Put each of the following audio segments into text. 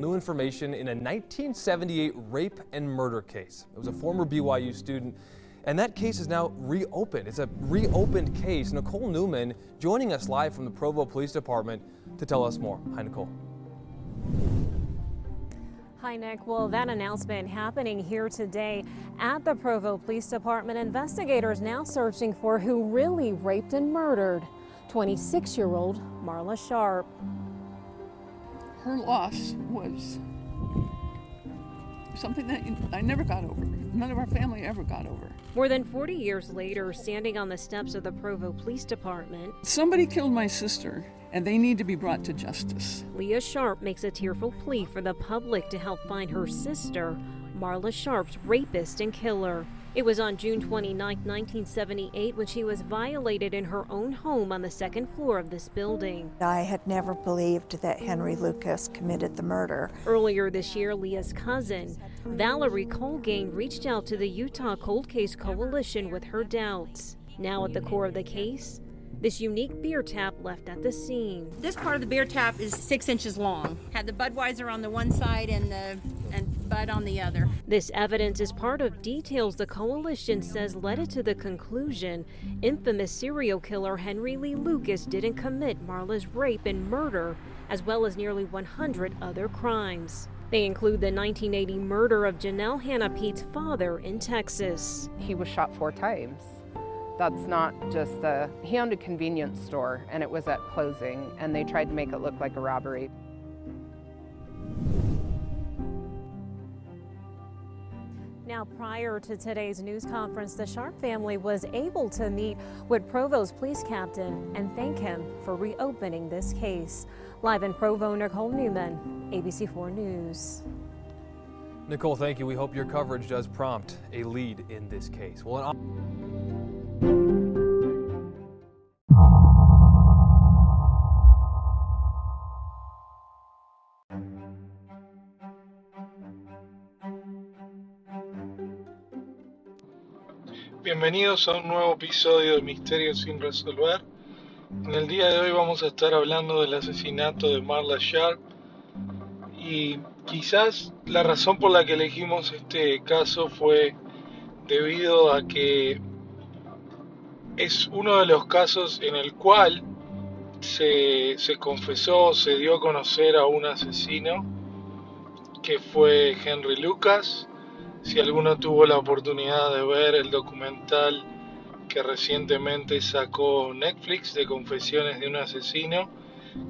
new information in a 1978 rape and murder case. It was a former BYU student, and that case is now reopened. It's a reopened case. Nicole Newman joining us live from the Provo Police Department to tell us more. Hi, Nicole. Hi, Nick. Well, that announcement happening here today at the Provo Police Department. Investigators now searching for who really raped and murdered 26 year old Marla Sharp. Her loss was something that I never got over. None of our family ever got over. More than 40 years later, standing on the steps of the Provo Police Department, somebody killed my sister and they need to be brought to justice. Leah Sharp makes a tearful plea for the public to help find her sister, Marla Sharp's rapist and killer. It was on June 29, 1978, when she was violated in her own home on the second floor of this building. I had never believed that Henry Lucas committed the murder. Earlier this year, Leah's cousin, Valerie Colgain, reached out to the Utah Cold Case Coalition with her doubts. Now at the core of the case, this unique beer tap left at the scene. This part of the beer tap is six inches long. Had the Budweiser on the one side and the and Bud on the other. This evidence is part of details the coalition says led it to the conclusion infamous serial killer Henry Lee Lucas didn't commit Marla's rape and murder, as well as nearly 100 other crimes. They include the 1980 murder of Janelle Hannah Pete's father in Texas. He was shot four times. That's not just a, he owned a convenience store and it was at closing and they tried to make it look like a robbery. Now, prior to today's news conference, the Sharp family was able to meet with Provo's police captain and thank him for reopening this case. Live in Provo, Nicole Newman, ABC4 News. Nicole, thank you. We hope your coverage does prompt a lead in this case. Well, Bienvenidos a un nuevo episodio de Misterios sin resolver. En el día de hoy vamos a estar hablando del asesinato de Marla Sharp y quizás la razón por la que elegimos este caso fue debido a que es uno de los casos en el cual se, se confesó, se dio a conocer a un asesino que fue Henry Lucas si alguno tuvo la oportunidad de ver el documental que recientemente sacó Netflix de Confesiones de un asesino,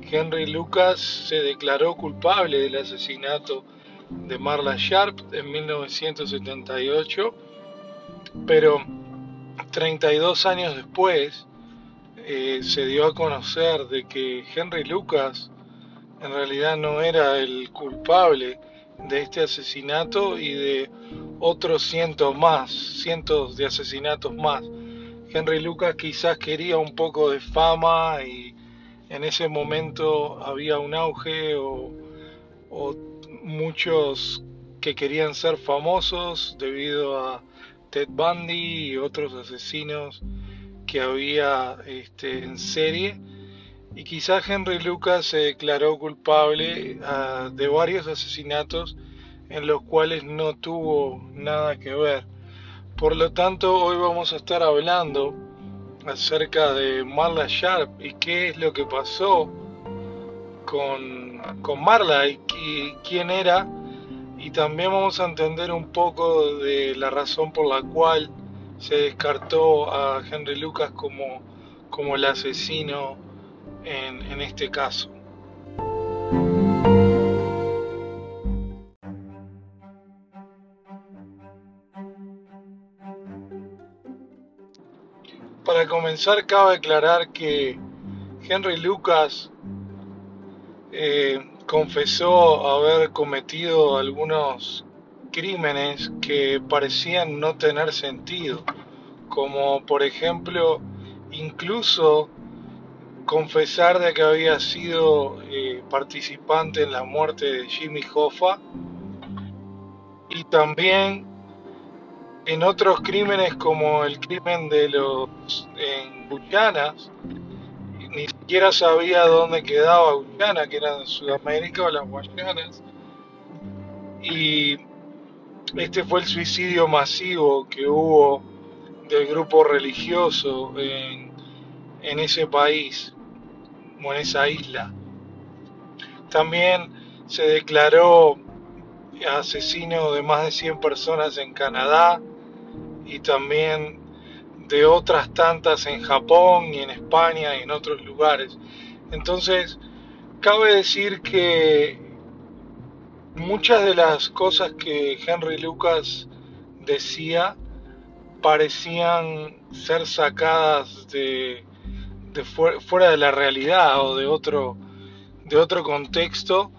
Henry Lucas se declaró culpable del asesinato de Marla Sharp en 1978, pero 32 años después eh, se dio a conocer de que Henry Lucas en realidad no era el culpable de este asesinato y de otros cientos más, cientos de asesinatos más. Henry Lucas quizás quería un poco de fama y en ese momento había un auge o, muchos que querían ser famosos debido a Ted Bundy y otros asesinos que había este, en serie y quizás Henry Lucas se declaró culpable ah, de varios asesinatos en los cuales no tuvo nada que ver. Por lo tanto, hoy vamos a estar hablando acerca de Marla Sharp y qué es lo que pasó con, con Marla y, y quién era. Y también vamos a entender un poco de la razón por la cual se descartó a Henry Lucas como, como el asesino en, este caso. Para comenzar, cabe aclarar que Henry Lucas eh, confesó haber cometido algunos crímenes que parecían no tener sentido, como por ejemplo incluso confesar de que había sido eh, participante en la muerte de Jimmy Hoffa y también en otros crímenes como el crimen de los en Guyanas ni siquiera sabía dónde quedaba Guyana que era en Sudamérica o las Guayanas. Y este fue el suicidio masivo que hubo del grupo religioso en, en ese país o en esa isla. También se declaró asesino de más de 100 personas en Canadá y también de otras tantas en Japón y en España y en otros lugares. Entonces, cabe decir que muchas de las cosas que Henry Lucas decía parecían ser sacadas de, fuera de la realidad o de otro, de otro contexto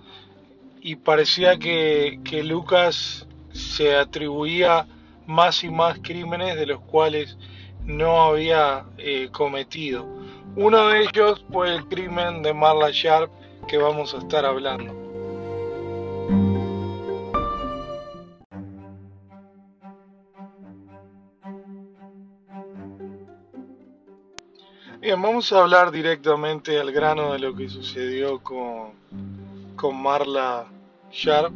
y parecía que, Lucas se atribuía más y más crímenes de los cuales no había eh, cometido. Uno de ellos fue el crimen de Marla Sharp que vamos a estar hablando. Bien, vamos a hablar directamente al grano de lo que sucedió con, con Marla Sharp.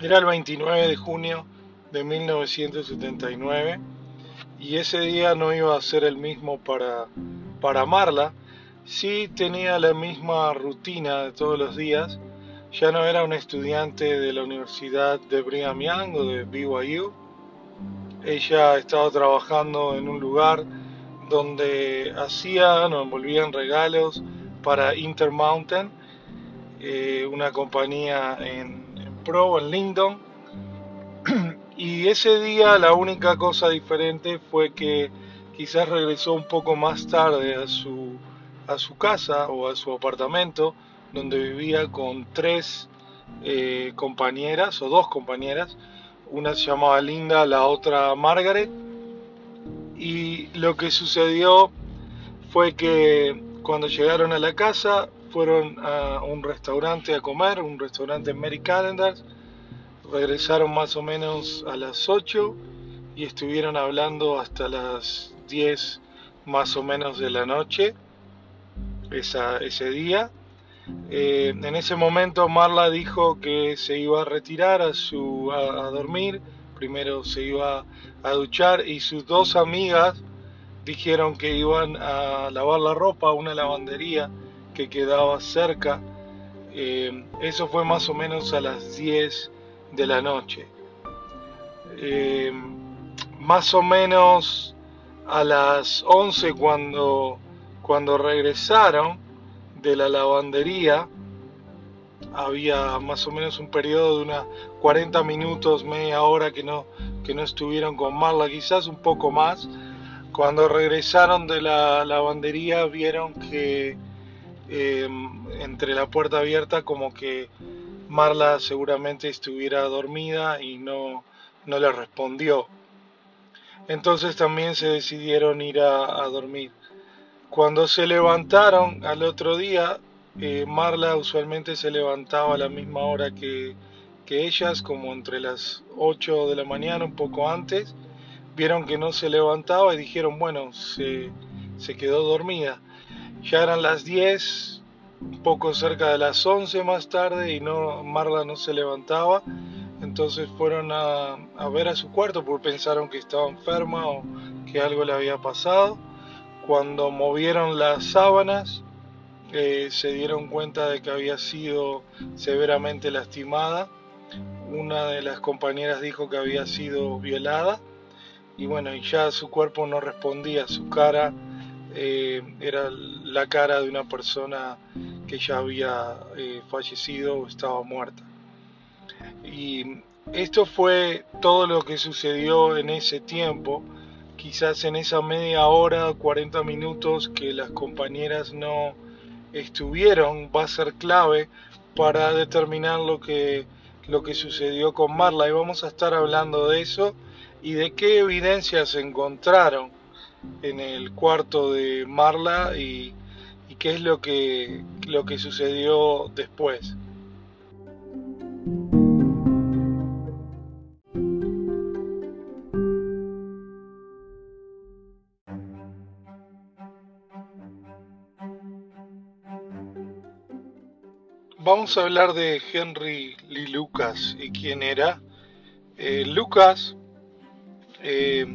Era el 29 de junio de 1979 y ese día no iba a ser el mismo para, para Marla. Sí tenía la misma rutina de todos los días. Ya no era una estudiante de la Universidad de Brigham Young o de BYU. Ella estaba trabajando en un lugar donde hacían o envolvían regalos para Intermountain eh, una compañía en, Pro, en Lindon. Y ese día la única cosa diferente fue que quizás regresó un poco más tarde a su, a su casa o a su apartamento, donde vivía con tres eh, compañeras o dos compañeras. Una se llamaba Linda, la otra Margaret. Y lo que sucedió fue que cuando llegaron a la casa fueron a un restaurante a comer, un restaurante en Mary Calendars, regresaron más o menos a las 8 y estuvieron hablando hasta las 10 más o menos de la noche ese día. Eh, en ese momento Marla dijo que se iba a retirar a, dormir, primero se iba a duchar y sus dos amigas dijeron que iban a lavar la ropa a una lavandería que quedaba cerca. Eh, eso fue más o menos a las 10 de la noche. Eh, más o menos a las 11 cuando, cuando regresaron de la lavandería, había más o menos un periodo de unas 40 minutos, media hora que no, que no estuvieron con Marla, quizás un poco más. Cuando regresaron de la lavandería vieron que eh, entre la puerta abierta como que Marla seguramente estuviera dormida y no, no le respondió. Entonces también se decidieron ir a, dormir. Cuando se levantaron al otro día, eh, Marla usualmente se levantaba a la misma hora que, ellas, como entre las 8 de la mañana, un poco antes. Vieron que no se levantaba y dijeron, bueno, se, quedó dormida. Ya eran las 10, un poco cerca de las 11 más tarde y no Marla no se levantaba. Entonces fueron a, ver a su cuarto porque pensaron que estaba enferma o que algo le había pasado. Cuando movieron las sábanas eh, se dieron cuenta de que había sido severamente lastimada. Una de las compañeras dijo que había sido violada y bueno, y ya su cuerpo no respondía, su cara eh, era la cara de una persona que ya había eh, fallecido o estaba muerta. Y esto fue todo lo que sucedió en ese tiempo, quizás en esa media hora, 40 minutos que las compañeras no estuvieron, va a ser clave para determinar lo que, lo que sucedió con Marla y vamos a estar hablando de eso y de qué evidencias encontraron en el cuarto de Marla y, qué es lo que, lo que sucedió después. Vamos a hablar de Henry Lee Lucas y quién era. Eh, Lucas, eh,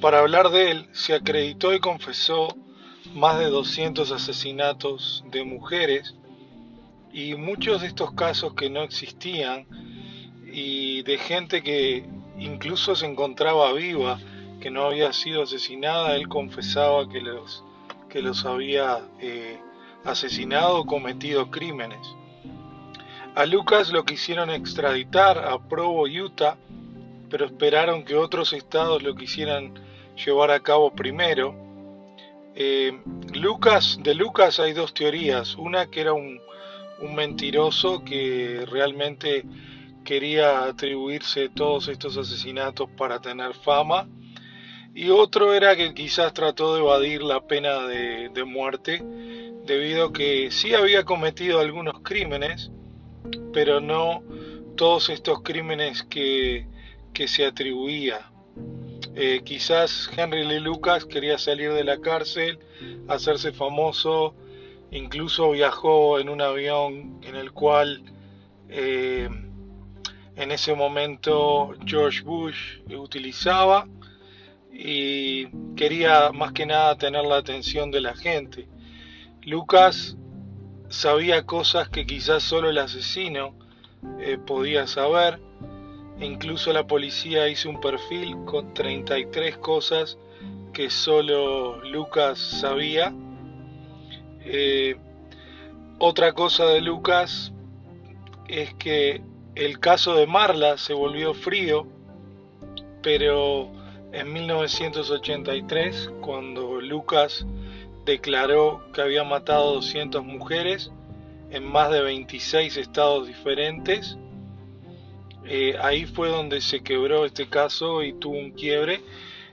para hablar de él, se acreditó y confesó más de 200 asesinatos de mujeres y muchos de estos casos que no existían y de gente que incluso se encontraba viva, que no había sido asesinada, él confesaba que los, que los había eh, asesinado o cometido crímenes. A Lucas lo quisieron extraditar a Provo, Utah, pero esperaron que otros estados lo quisieran llevar a cabo primero. Eh, Lucas, de Lucas hay dos teorías. Una que era un, un mentiroso que realmente quería atribuirse todos estos asesinatos para tener fama. Y otro era que quizás trató de evadir la pena de, de muerte debido a que sí había cometido algunos crímenes, pero no todos estos crímenes que, que se atribuía. Eh, quizás Henry Lee Lucas quería salir de la cárcel, hacerse famoso, incluso viajó en un avión en el cual eh, en ese momento George Bush utilizaba y quería más que nada tener la atención de la gente. Lucas sabía cosas que quizás solo el asesino eh, podía saber. Incluso la policía hizo un perfil con 33 cosas que solo Lucas sabía. Eh, otra cosa de Lucas es que el caso de Marla se volvió frío, pero en 1983, cuando Lucas declaró que había matado 200 mujeres en más de 26 estados diferentes. Eh, ahí fue donde se quebró este caso y tuvo un quiebre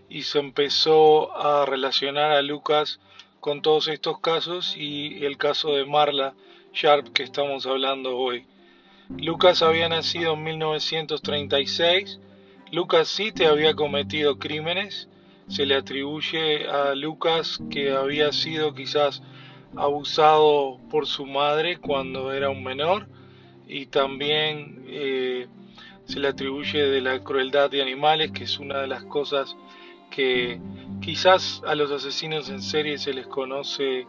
y se empezó a relacionar a Lucas con todos estos casos y el caso de Marla Sharp que estamos hablando hoy. Lucas había nacido en 1936. Lucas sí te había cometido crímenes se le atribuye a Lucas que había sido quizás abusado por su madre cuando era un menor y también eh, se le atribuye de la crueldad de animales, que es una de las cosas que quizás a los asesinos en serie se les conoce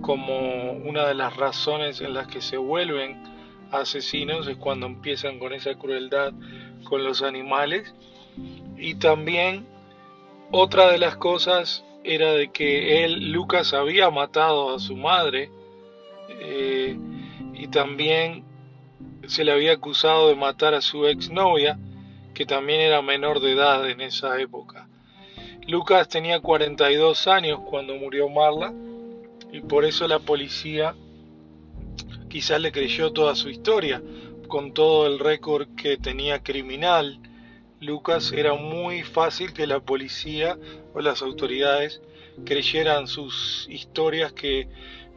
como una de las razones en las que se vuelven asesinos, es cuando empiezan con esa crueldad con los animales. Y también otra de las cosas era de que él, Lucas, había matado a su madre eh, y también se le había acusado de matar a su exnovia, que también era menor de edad en esa época. Lucas tenía 42 años cuando murió Marla y por eso la policía quizás le creyó toda su historia, con todo el récord que tenía criminal Lucas era muy fácil que la policía o las autoridades creyeran sus historias que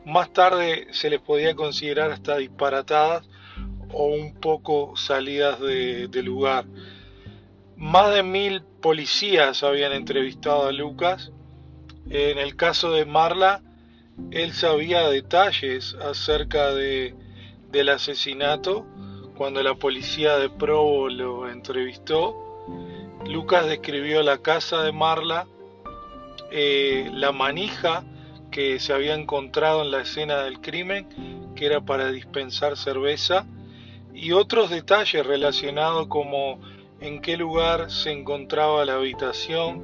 más tarde se les podía considerar hasta disparatadas o un poco salidas de, lugar. Más de mil policías habían entrevistado a Lucas. En el caso de Marla, él sabía detalles acerca de, del asesinato cuando la policía de Provo lo entrevistó Lucas describió la casa de Marla, eh, la manija que se había encontrado en la escena del crimen, que era para dispensar cerveza, y otros detalles relacionados como en qué lugar se encontraba la habitación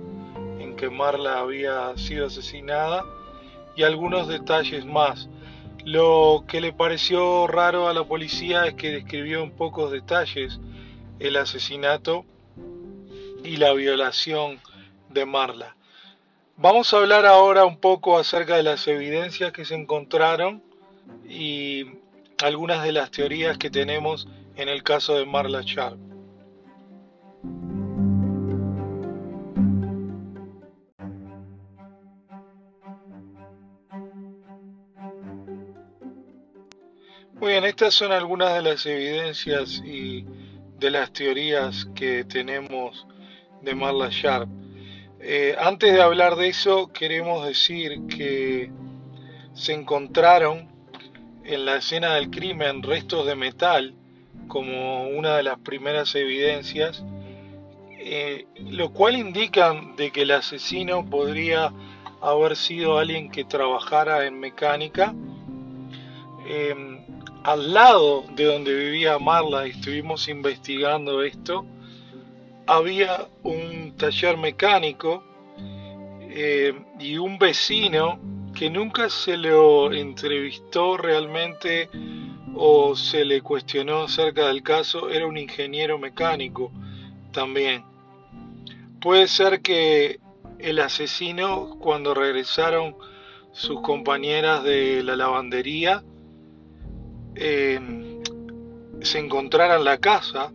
en que Marla había sido asesinada y algunos detalles más. Lo que le pareció raro a la policía es que describió en pocos detalles el asesinato y la violación de Marla. Vamos a hablar ahora un poco acerca de las evidencias que se encontraron y algunas de las teorías que tenemos en el caso de Marla Sharp. Muy bien, estas son algunas de las evidencias y de las teorías que tenemos de Marla Sharp. Eh, antes de hablar de eso, queremos decir que se encontraron en la escena del crimen restos de metal como una de las primeras evidencias, eh, lo cual indica de que el asesino podría haber sido alguien que trabajara en mecánica. Em, al lado de donde vivía Marla, estuvimos investigando esto, había un taller mecánico eh, y un vecino que nunca se lo entrevistó realmente o se le cuestionó acerca del caso, era un ingeniero mecánico también. Puede ser que el asesino, cuando regresaron sus compañeras de la lavandería, eh, se encontrara en la casa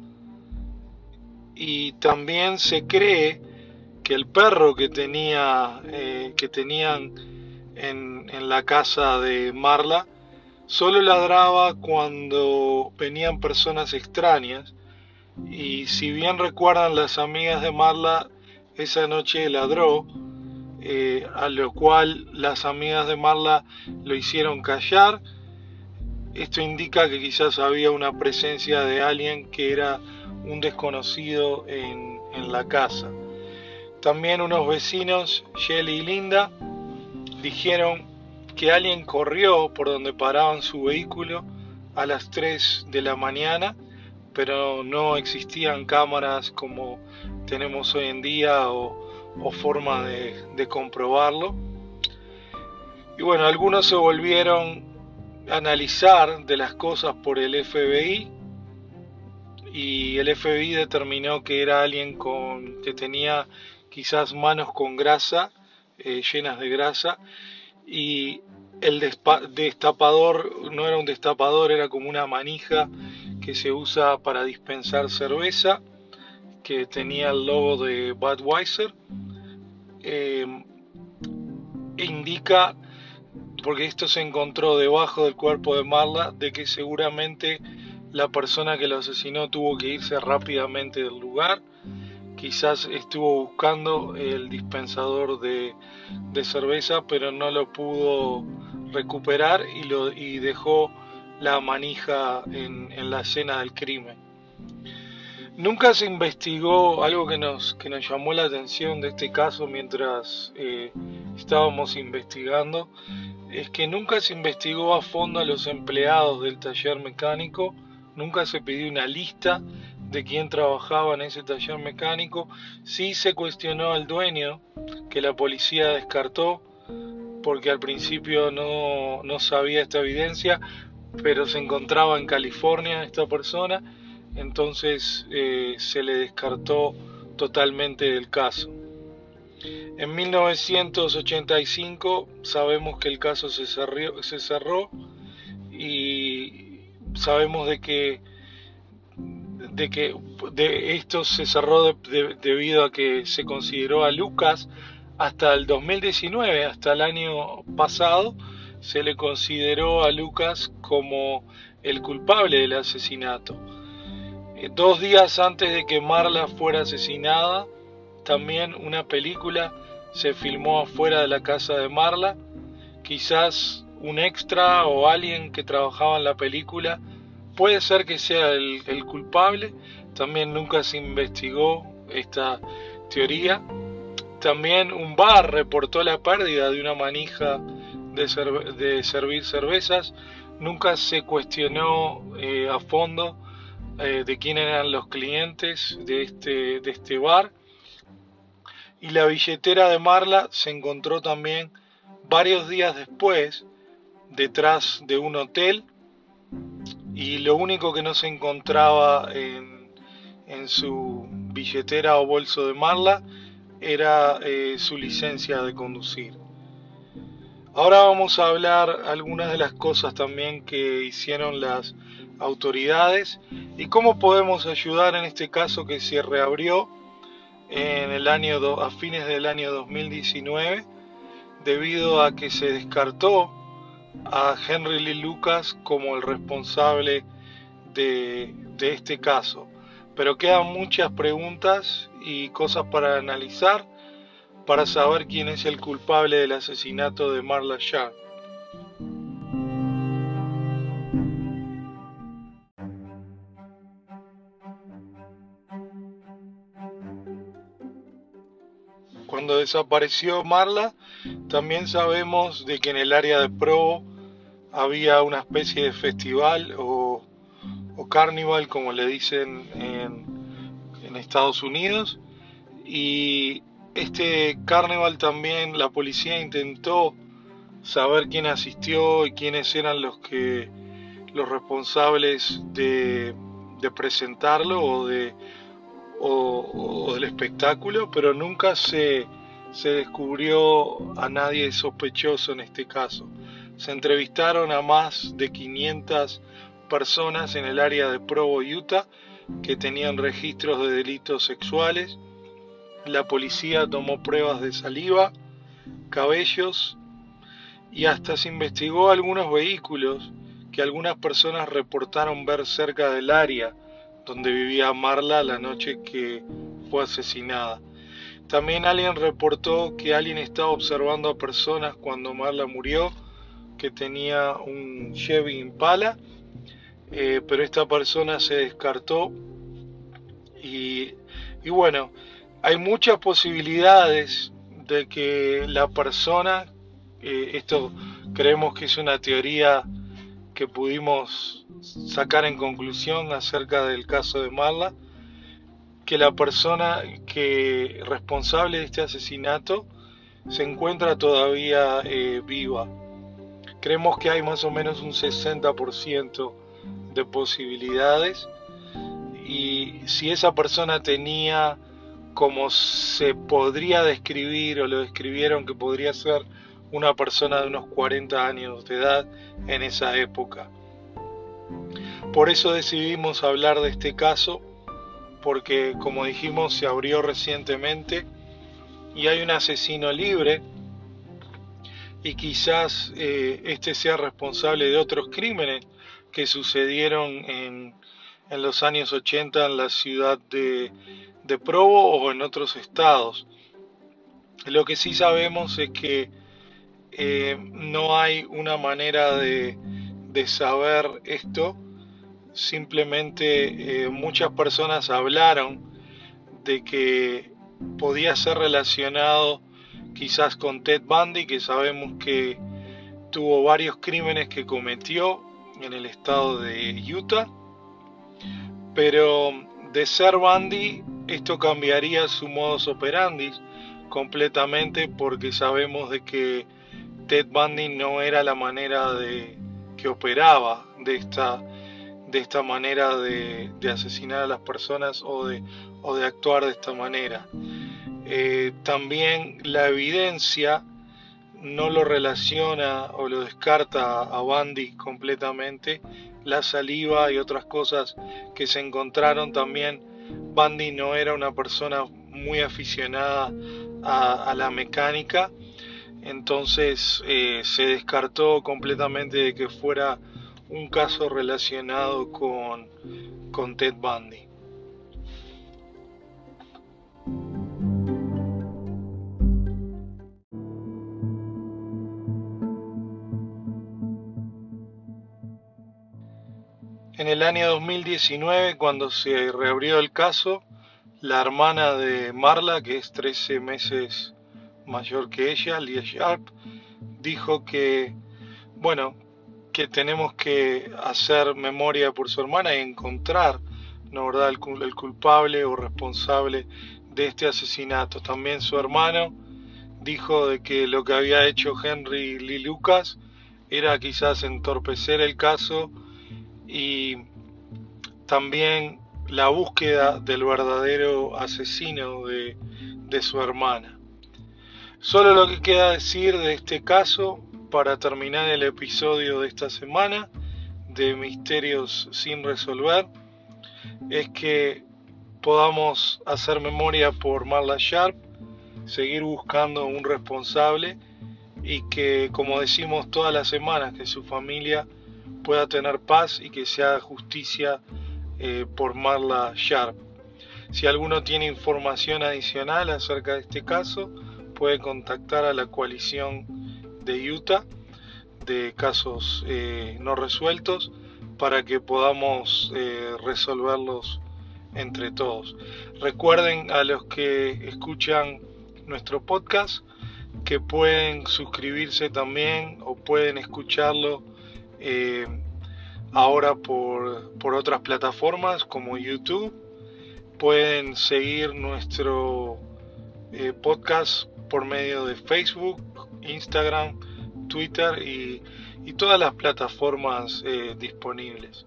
y también se cree que el perro que tenía eh, que tenían en, la casa de Marla solo ladraba cuando venían personas extrañas. Y si bien recuerdan las amigas de Marla esa noche ladró eh, a lo cual las amigas de Marla lo hicieron callar. Esto indica que quizás había una presencia de alguien que era un desconocido en, la casa. También unos vecinos, Shelly y Linda, dijeron que alguien corrió por donde paraban su vehículo a las 3 de la mañana, pero no existían cámaras como tenemos hoy en día o, o forma de, de comprobarlo. Y bueno, algunos se volvieron a analizar de las cosas por el FBI y el FBI determinó que era alguien con que tenía quizás manos con grasa, eh, llenas de grasa, y el destapador no era un destapador, era como una manija que se usa para dispensar cerveza, que tenía el logo de Budweiser. Eh, indica, porque esto se encontró debajo del cuerpo de Marla, de que seguramente la persona que lo asesinó tuvo que irse rápidamente del lugar. Quizás estuvo buscando el dispensador de, cerveza, pero no lo pudo recuperar y, lo, y dejó la manija en, la escena del crimen. Nunca se investigó algo que nos, llamó la atención de este caso mientras eh, estábamos investigando, es que nunca se investigó a fondo a los empleados del taller mecánico nunca se pidió una lista de quién trabajaba en ese taller mecánico, sí se cuestionó al dueño, que la policía descartó, porque al principio no, no sabía esta evidencia, pero se encontraba en California esta persona, entonces eh, se le descartó totalmente del caso. En 1985 sabemos que el caso se se cerró y sabemos de que de que de esto se cerró debido a que se consideró a Lucas hasta el 2019, hasta el año pasado, se le consideró a Lucas como el culpable del asesinato. Eh, dos días antes de que Marla fuera asesinada, también una película se filmó afuera de la casa de Marla. Quizás un extra o alguien que trabajaba en la película puede ser que sea el, culpable. También nunca se investigó esta teoría. También un bar reportó la pérdida de una manija de, servir cervezas. Nunca se cuestionó eh, a fondo eh, de quién eran los clientes de este, de este bar. Y la billetera de Marla se encontró también varios días después detrás de un hotel y lo único que no se encontraba en, en su billetera o bolso de Marla era eh, su licencia de conducir. Ahora vamos a hablar algunas de las cosas también que hicieron las autoridades y cómo podemos ayudar en este caso que se reabrió en el año a fines del año 2019 debido a que se descartó a Henry Lee Lucas como el responsable de, este caso. Pero quedan muchas preguntas y cosas para analizar para saber quién es el culpable del asesinato de Marla Sharp. Desapareció Marla, también sabemos de que en el área de Provo había una especie de festival o, o carnival, como le dicen en, Estados Unidos, y este carnaval también la policía intentó saber quién asistió y quiénes eran los que los responsables de, presentarlo o del espectáculo, pero nunca se, se descubrió a nadie sospechoso en este caso. Se entrevistaron a más de 500 personas en el área de Provo, Utah, que tenían registros de delitos sexuales. La policía tomó pruebas de saliva, cabellos y hasta se investigó algunos vehículos que algunas personas reportaron ver cerca del área donde vivía Marla la noche que fue asesinada. También alguien reportó que alguien estaba observando a personas cuando Marla murió, que tenía un Chevy Impala, eh, pero esta persona se descartó y, bueno, hay muchas posibilidades de que la persona, eh, esto creemos que es una teoría que pudimos sacar en conclusión acerca del caso de Marla, que la persona que responsable de este asesinato se encuentra todavía eh, viva. Creemos que hay más o menos un 60% de posibilidades y si esa persona tenía como se podría describir o lo describieron que podría ser una persona de unos 40 años de edad en esa época. Por eso decidimos hablar de este caso, porque como dijimos se abrió recientemente y hay un asesino libre y quizás eh, este sea responsable de otros crímenes que sucedieron en, en los años 80 en la ciudad de, de Provo o en otros estados. Lo que sí sabemos es que eh, no hay una manera de, de saber esto, simplemente eh, muchas personas hablaron de que podía ser relacionado quizás con Ted Bundy, que sabemos que tuvo varios crímenes que cometió en el estado de Utah, pero de ser Bundy esto cambiaría su modus operandi completamente porque sabemos de que Ted Bundy no era la manera de que operaba de esta de esta manera de, asesinar a las personas o de, actuar de esta manera. Eh, también la evidencia no lo relaciona o lo descarta a Bundy completamente. La saliva y otras cosas que se encontraron también Bundy no era una persona muy aficionada a, a la mecánica, entonces eh, se descartó completamente de que fuera un caso relacionado con, con Ted Bundy. En el año 2019, cuando se reabrió el caso, la hermana de Marla, que es 13 meses mayor que ella, Lia Sharp, dijo que, bueno, que tenemos que hacer memoria por su hermana y encontrar, ¿no verdad?, el, culpable o responsable de este asesinato. También su hermano dijo de que lo que había hecho Henry Lee Lucas era quizás entorpecer el caso y también la búsqueda del verdadero asesino de, de, su hermana. Solo lo que queda decir de este caso para terminar el episodio de esta semana de Misterios sin resolver es que podamos hacer memoria por Marla Sharp, seguir buscando un responsable y que, como decimos todas las semanas, que su familia pueda tener paz y que se haga justicia eh, por Marla Sharp. Si alguno tiene información adicional acerca de este caso, puede contactar a la coalición de Utah. de casos eh, no resueltos para que podamos eh, resolverlos entre todos. Recuerden a los que escuchan nuestro podcast que pueden suscribirse también o pueden escucharlo eh, ahora por, por otras plataformas como YouTube. Pueden seguir nuestro podcast por medio de Facebook, Instagram, Twitter y, todas las plataformas eh, disponibles.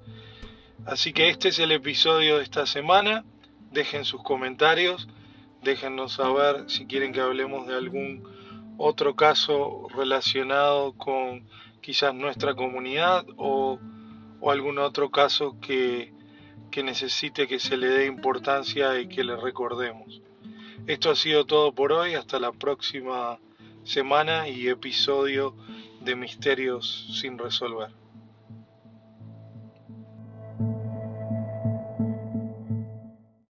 Así que este es el episodio de esta semana. Dejen sus comentarios, déjennos saber si quieren que hablemos de algún otro caso relacionado con quizás nuestra comunidad o, o algún otro caso que, que necesite que se le dé importancia y que le recordemos. Esto ha sido todo por hoy, hasta la próxima semana y episodio de Misterios sin resolver.